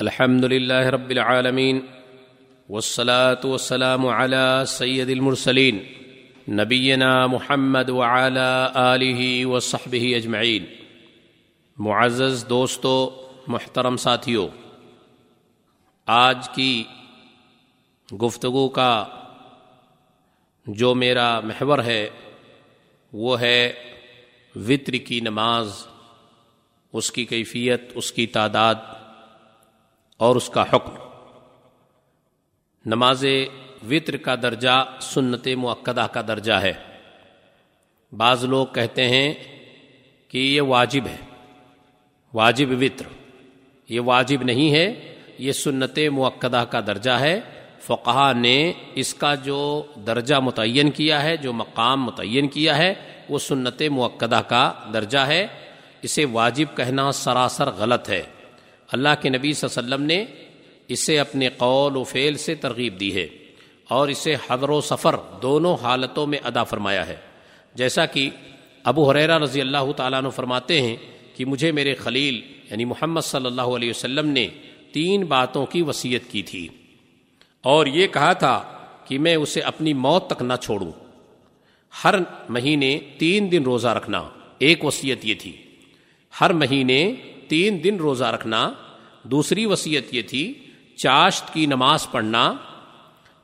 الحمد لله رب العالمين والصلاة والسلام على سيد المرسلين نبينا محمد وعلى آله وصحبه أجمعين. معزز دوستو، محترم ساتھیو، آج کی گفتگو کا جو میرا محور ہے، وہ ہے وطر کی نماز، اس کی کیفیت، اس کی تعداد اور اس کا حکم۔ نماز وطر کا درجہ سنت معقدہ کا درجہ ہے۔ بعض لوگ کہتے ہیں کہ یہ واجب ہے۔ واجب وطر۔ یہ واجب نہیں ہے، یہ سنت معقدہ کا درجہ ہے۔ فقہ نے اس کا جو درجہ متعین کیا ہے، جو مقام متعین کیا ہے، وہ سنت معقدہ کا درجہ ہے۔ اسے واجب کہنا سراسر غلط ہے۔ اللہ کے نبی صلی اللہ علیہ وسلم نے اسے اپنے قول و فعل سے ترغیب دی ہے اور اسے حضر و سفر دونوں حالتوں میں ادا فرمایا ہے۔ جیسا کہ ابو حریرہ رضی اللہ تعالیٰ عنہ فرماتے ہیں کہ مجھے میرے خلیل یعنی محمد صلی اللہ علیہ وسلم نے تین باتوں کی وصیت کی تھی اور یہ کہا تھا کہ میں اسے اپنی موت تک نہ چھوڑوں۔ ہر مہینے تین دن روزہ رکھنا ایک وصیت یہ تھی۔ ہر مہینے تین دن روزہ رکھنا، دوسری وصیت یہ تھی چاشت کی نماز پڑھنا،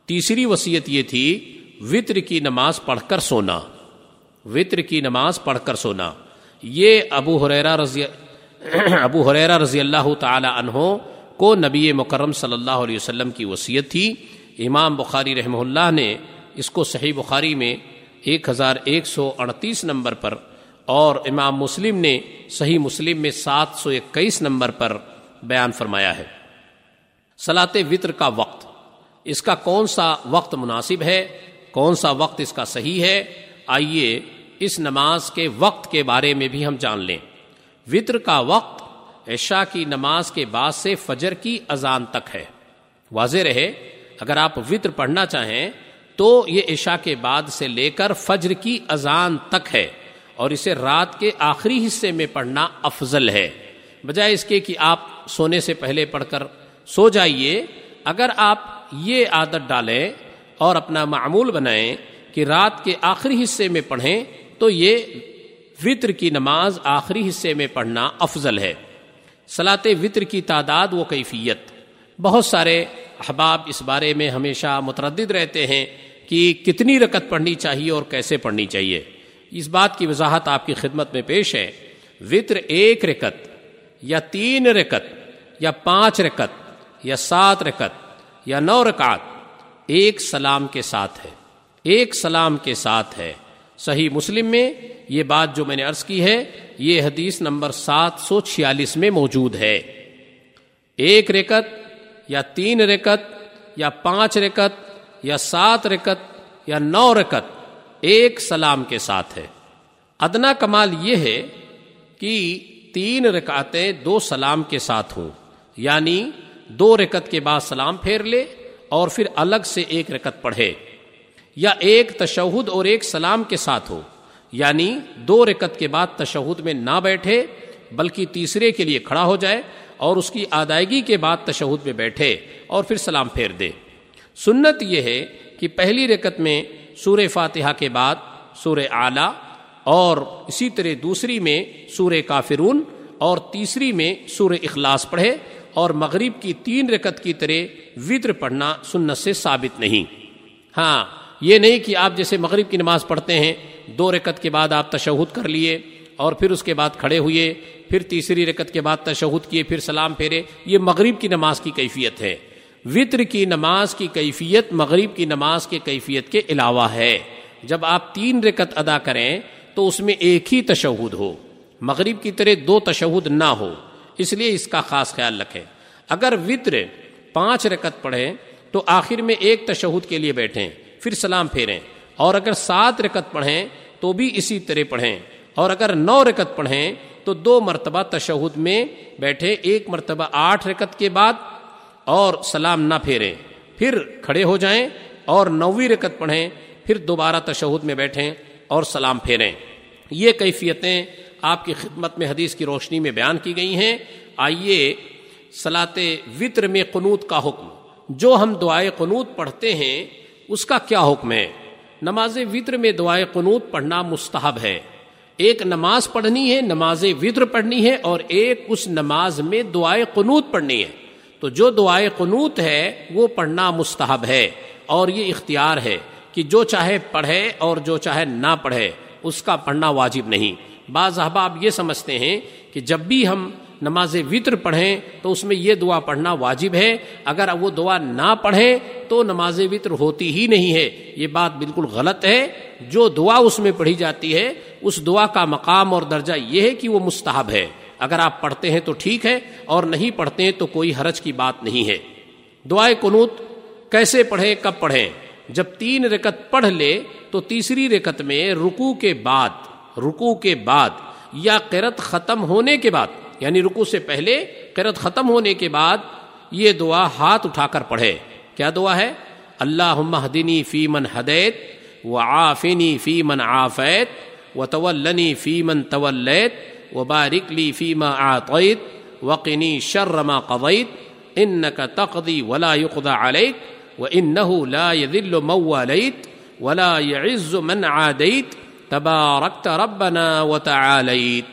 تیسری وصیت یہ تھی وطر کی نماز پڑھ کر سونا۔ وطر کی نماز پڑھ کر سونا۔ یہ ابو حریرا رضی ابو حریرا رضی اللہ تعالی عنہ کو نبی مکرم صلی اللہ علیہ وسلم کی وصیت تھی۔ امام بخاری رحمہ اللہ نے اس کو صحیح بخاری میں ایک ہزار ایک سو اڑتیس نمبر پر اور امام مسلم نے صحیح مسلم میں سات سو اکیس نمبر پر بیان فرمایا ہے۔ سلاط وطر کا وقت۔ اس کا کون سا وقت مناسب ہے؟ کون سا وقت اس کا صحیح ہے؟ آئیے اس نماز کے وقت کے بارے میں بھی ہم جان لیں۔ وطر کا وقت عشاء کی نماز کے بعد سے فجر کی اذان تک ہے۔ واضح رہے؟ اگر آپ وطر پڑھنا چاہیں تو یہ عشاء کے بعد سے لے کر فجر کی اذان تک ہے۔ اور اسے رات کے آخری حصے میں پڑھنا افضل ہے۔ بجائے اس کے کہ آپ سونے سے پہلے پڑھ کر سو جائیے۔ اگر آپ یہ عادت ڈالیں اور اپنا معمول بنائیں کہ رات کے آخری حصے میں پڑھیں، تو یہ وطر کی نماز آخری حصے میں پڑھنا افضل ہے۔ سلاط وطر کی تعداد و کیفیت۔ بہت سارے احباب اس بارے میں ہمیشہ متردد رہتے ہیں کہ کتنی رکت پڑھنی چاہیے اور کیسے پڑھنی چاہیے۔ اس بات کی وضاحت آپ کی خدمت میں پیش ہے۔ وطر ایک رکت یا تین رکت یا پانچ رکت یا سات رکت یا نو رکعت ایک سلام کے ساتھ ہے۔ ایک سلام کے ساتھ ہے۔ صحیح مسلم میں یہ بات جو میں نے عرض کی ہے، یہ حدیث نمبر سات سو چھیالیس میں موجود ہے۔ ایک رکت یا تین رکت یا پانچ رکت یا سات رکت یا نو رکت ایک سلام کے ساتھ ہے۔ ادنا کمال یہ ہے کہ تین رکعتیں دو سلام کے ساتھ ہوں۔ یعنی دو رکت کے بعد سلام پھیر لے اور پھر الگ سے ایک رکت پڑھے۔ یا ایک تشہد اور ایک سلام کے ساتھ ہو۔ یعنی دو رکت کے بعد تشہد میں نہ بیٹھے، بلکہ تیسرے کے لیے کھڑا ہو جائے اور اس کی ادائیگی کے بعد تشہد میں بیٹھے اور پھر سلام پھیر دے۔ سنت یہ ہے کہ پہلی رکت میں سور فاتحہ کے بعد سور اعلیٰ، اور اسی طرح دوسری میں سور کافرون، اور تیسری میں سور اخلاص پڑھے، اور مغرب کی تین رکت کی طرح وطر پڑھنا سنت سے ثابت نہیں۔ ہاں یہ نہیں کہ آپ جیسے مغرب کی نماز پڑھتے ہیں، دو رکت کے بعد آپ تشہد کر لیے، اور پھر اس کے بعد کھڑے ہوئے، پھر تیسری رکت کے بعد تشہد کیے، پھر سلام پھیرے، یہ مغرب کی نماز کی کیفیت ہے۔ وطر کی نماز کی کیفیت مغرب کی نماز کے کیفیت کے علاوہ ہے۔ جب آپ تین رکت ادا کریں تو اس میں ایک ہی تشہد ہو۔ مغرب کی طرح دو تشہد نہ ہو۔ اس لیے اس کا خاص خیال رکھیں۔ اگر وطر پانچ رکت پڑھیں تو آخر میں ایک تشہد کے لیے بیٹھیں، پھر سلام پھیریں۔ اور اگر سات رکت پڑھیں تو بھی اسی طرح پڑھیں۔ اور اگر نو رکت پڑھیں تو دو مرتبہ تشہد میں بیٹھے ایک مرتبہ آٹھ رکت کے بعد اور سلام نہ پھیریں پھر کھڑے ہو جائیں اور نویں رکت پڑھیں، پھر دوبارہ تشہد میں بیٹھیں اور سلام پھیریں۔ یہ کیفیتیں آپ کی خدمت میں حدیث کی روشنی میں بیان کی گئی ہیں۔ آئیے سلاط وطر میں قنوت کا حکم۔ جو ہم دعائے قنوت پڑھتے ہیں، اس کا کیا حکم ہے؟ نماز وطر میں دعائے قنوت پڑھنا مستحب ہے۔ ایک نماز پڑھنی ہے، نماز وطر پڑھنی ہے اور ایک اس نماز میں دعائے قنوت پڑھنی ہے۔ تو جو دعائے قنوت ہے، وہ پڑھنا مستحب ہے اور یہ اختیار ہے کہ جو چاہے پڑھے اور جو چاہے نہ پڑھے، اس کا پڑھنا واجب نہیں۔ بعض احباب یہ سمجھتے ہیں کہ جب بھی ہم نماز وطر پڑھیں تو اس میں یہ دعا پڑھنا واجب ہے۔ اگر وہ دعا نہ پڑھیں تو نماز وطر ہوتی ہی نہیں ہے۔ یہ بات بالکل غلط ہے۔ جو دعا اس میں پڑھی جاتی ہے، اس دعا کا مقام اور درجہ یہ ہے کہ وہ مستحب ہے۔ اگر آپ پڑھتے ہیں تو ٹھیک ہے، اور نہیں پڑھتے ہیں تو کوئی حرج کی بات نہیں ہے۔ دعائے کنوت کیسے پڑھیں، کب پڑھیں؟ جب تین رکت پڑھ لے تو تیسری رکت میں رکو کے بعد رکو کے بعد یا قرت ختم ہونے کے بعد یعنی رکو سے پہلے قرت ختم ہونے کے بعد یہ دعا ہاتھ اٹھا کر پڑھے کیا دعا ہے؟ اللہ مہدنی فی من ہدیت و آفنی فی من آفیت و طولنی فی من طولیت و بارکلی فی ما آطیت وقنی شرما قویت ان کا تقدی ولا يقضى عليك وانه لا يذل من واليت ولا يعز من عاديت تباركت ربنا وتعاليت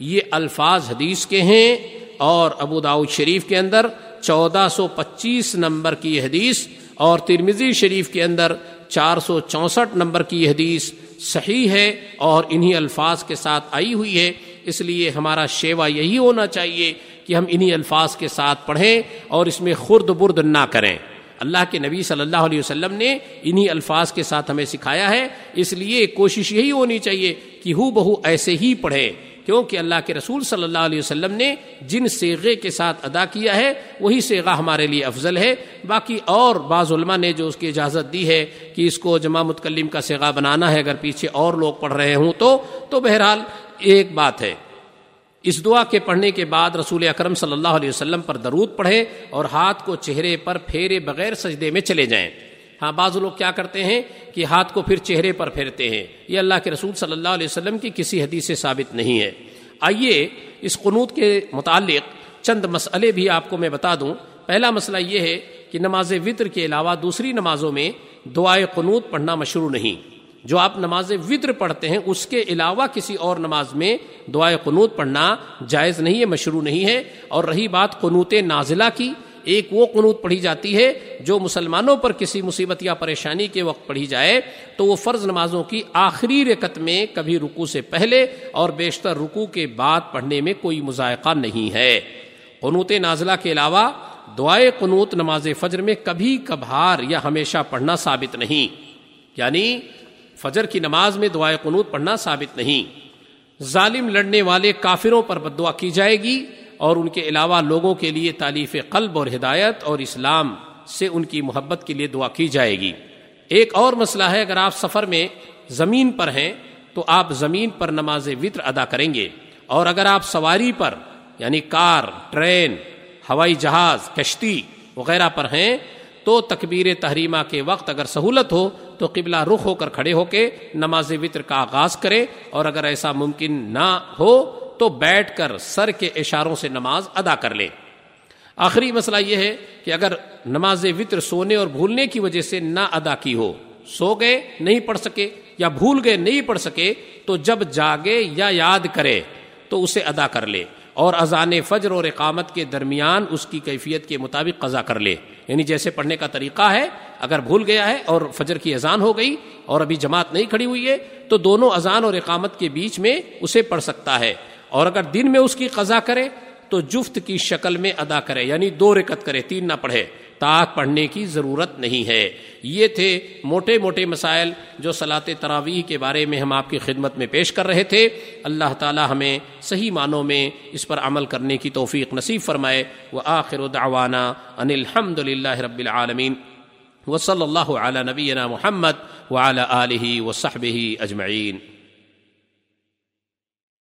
یہ الفاظ حدیث کے ہیں اور ابو داود شریف کے اندر چودہ سو پچیس نمبر کی حدیث اور ترمزی شریف کے اندر چار سو چونسٹھ نمبر کی حدیث صحیح ہے اور انہی الفاظ کے ساتھ آئی ہوئی ہے اس لیے ہمارا شیوا یہی ہونا چاہیے کہ ہم انہی الفاظ کے ساتھ پڑھیں اور اس میں خرد برد نہ کریں۔ اللہ کے نبی صلی اللہ علیہ وسلم نے انہی الفاظ کے ساتھ ہمیں سکھایا ہے۔ اس لیے کوشش یہی ہونی چاہیے کہ ہو بہو ایسے ہی پڑھیں۔ کیونکہ اللہ کے رسول صلی اللہ علیہ وسلم نے جن سیغے کے ساتھ ادا کیا ہے، وہی سیغہ ہمارے لیے افضل ہے۔ باقی اور بعض علماء نے جو اس کی اجازت دی ہے کہ اس کو جمع متکلم کا سیغہ بنانا ہے، اگر پیچھے اور لوگ پڑھ رہے ہوں تو تو بہرحال ایک بات ہے۔ اس دعا کے پڑھنے کے بعد رسول اکرم صلی اللہ علیہ وسلم پر درود پڑھے اور ہاتھ کو چہرے پر پھیرے بغیر سجدے میں چلے جائیں۔ ہاں بعض لوگ کیا کرتے ہیں کہ ہاتھ کو پھر چہرے پر پھیرتے ہیں۔ یہ اللہ کے رسول صلی اللہ علیہ وسلم کی کسی حدیث سے ثابت نہیں ہے۔ آئیے اس قنوت کے متعلق چند مسئلے بھی آپ کو میں بتا دوں۔ پہلا مسئلہ یہ ہے کہ نماز وطر کے علاوہ دوسری نمازوں میں دعائے قنوت پڑھنا مشروع نہیں۔ جو آپ نماز وطر پڑھتے ہیں، اس کے علاوہ کسی اور نماز میں دعائے قنوت پڑھنا جائز نہیں ہے، مشروع نہیں ہے۔ اور رہی بات قنوت نازلہ کی، ایک وہ قنوت پڑھی جاتی ہے جو مسلمانوں پر کسی مصیبت یا پریشانی کے وقت پڑھی جائے، تو وہ فرض نمازوں کی آخری رکت میں کبھی رکو سے پہلے اور بیشتر رکو کے بعد پڑھنے میں کوئی مذائقہ نہیں ہے۔ قنوت نازلہ کے علاوہ دعائے قنوت نماز فجر میں کبھی کبھار یا ہمیشہ پڑھنا ثابت نہیں۔ یعنی فجر کی نماز میں دعائے قنوت پڑھنا ثابت نہیں۔ ظالم لڑنے والے کافروں پر بدعا کی جائے گی اور ان کے علاوہ لوگوں کے لیے تعلیف قلب اور ہدایت اور اسلام سے ان کی محبت کے لیے دعا کی جائے گی۔ ایک اور مسئلہ ہے، اگر آپ سفر میں زمین پر ہیں تو آپ زمین پر نماز وطر ادا کریں گے۔ اور اگر آپ سواری پر یعنی کار، ٹرین، ہوائی جہاز، کشتی وغیرہ پر ہیں تو تکبیر تحریمہ کے وقت اگر سہولت ہو تو قبلہ رخ ہو کر کھڑے ہو کے نماز وطر کا آغاز کریں اور اگر ایسا ممکن نہ ہو تو بیٹھ کر سر کے اشاروں سے نماز ادا کر لے۔ آخری مسئلہ یہ ہے کہ اگر نماز وطر سونے اور بھولنے کی وجہ سے نہ ادا کی ہو، سو گئے، نہیں پڑھ سکے یا بھول گئے، نہیں پڑھ سکے، تو جب جاگے یا یاد کرے تو اسے ادا کر لے۔ اور اذان فجر اور اقامت کے درمیان اس کی کیفیت کے مطابق قضا کر لے۔ یعنی جیسے پڑھنے کا طریقہ ہے، اگر بھول گیا ہے اور فجر کی اذان ہو گئی اور ابھی جماعت نہیں کھڑی ہوئی ہے، تو دونوں اذان اور اقامت کے بیچ میں اسے پڑھ سکتا ہے۔ اور اگر دن میں اس کی قضا کرے تو جفت کی شکل میں ادا کرے یعنی دو رکت کرے، تین نہ پڑھے۔ تاک پڑھنے کی ضرورت نہیں ہے۔ یہ تھے موٹے موٹے مسائل جو صلاح تراویح کے بارے میں ہم آپ کی خدمت میں پیش کر رہے تھے۔ اللہ تعالی ہمیں صحیح معنوں میں اس پر عمل کرنے کی توفیق نصیب فرمائے۔ وہ آخر دعوانا ان الحمد للہ رب العالمین۔ و صلی اللہ علیہ نبینا محمد وعلی آلہ و صحبہ اجمعین۔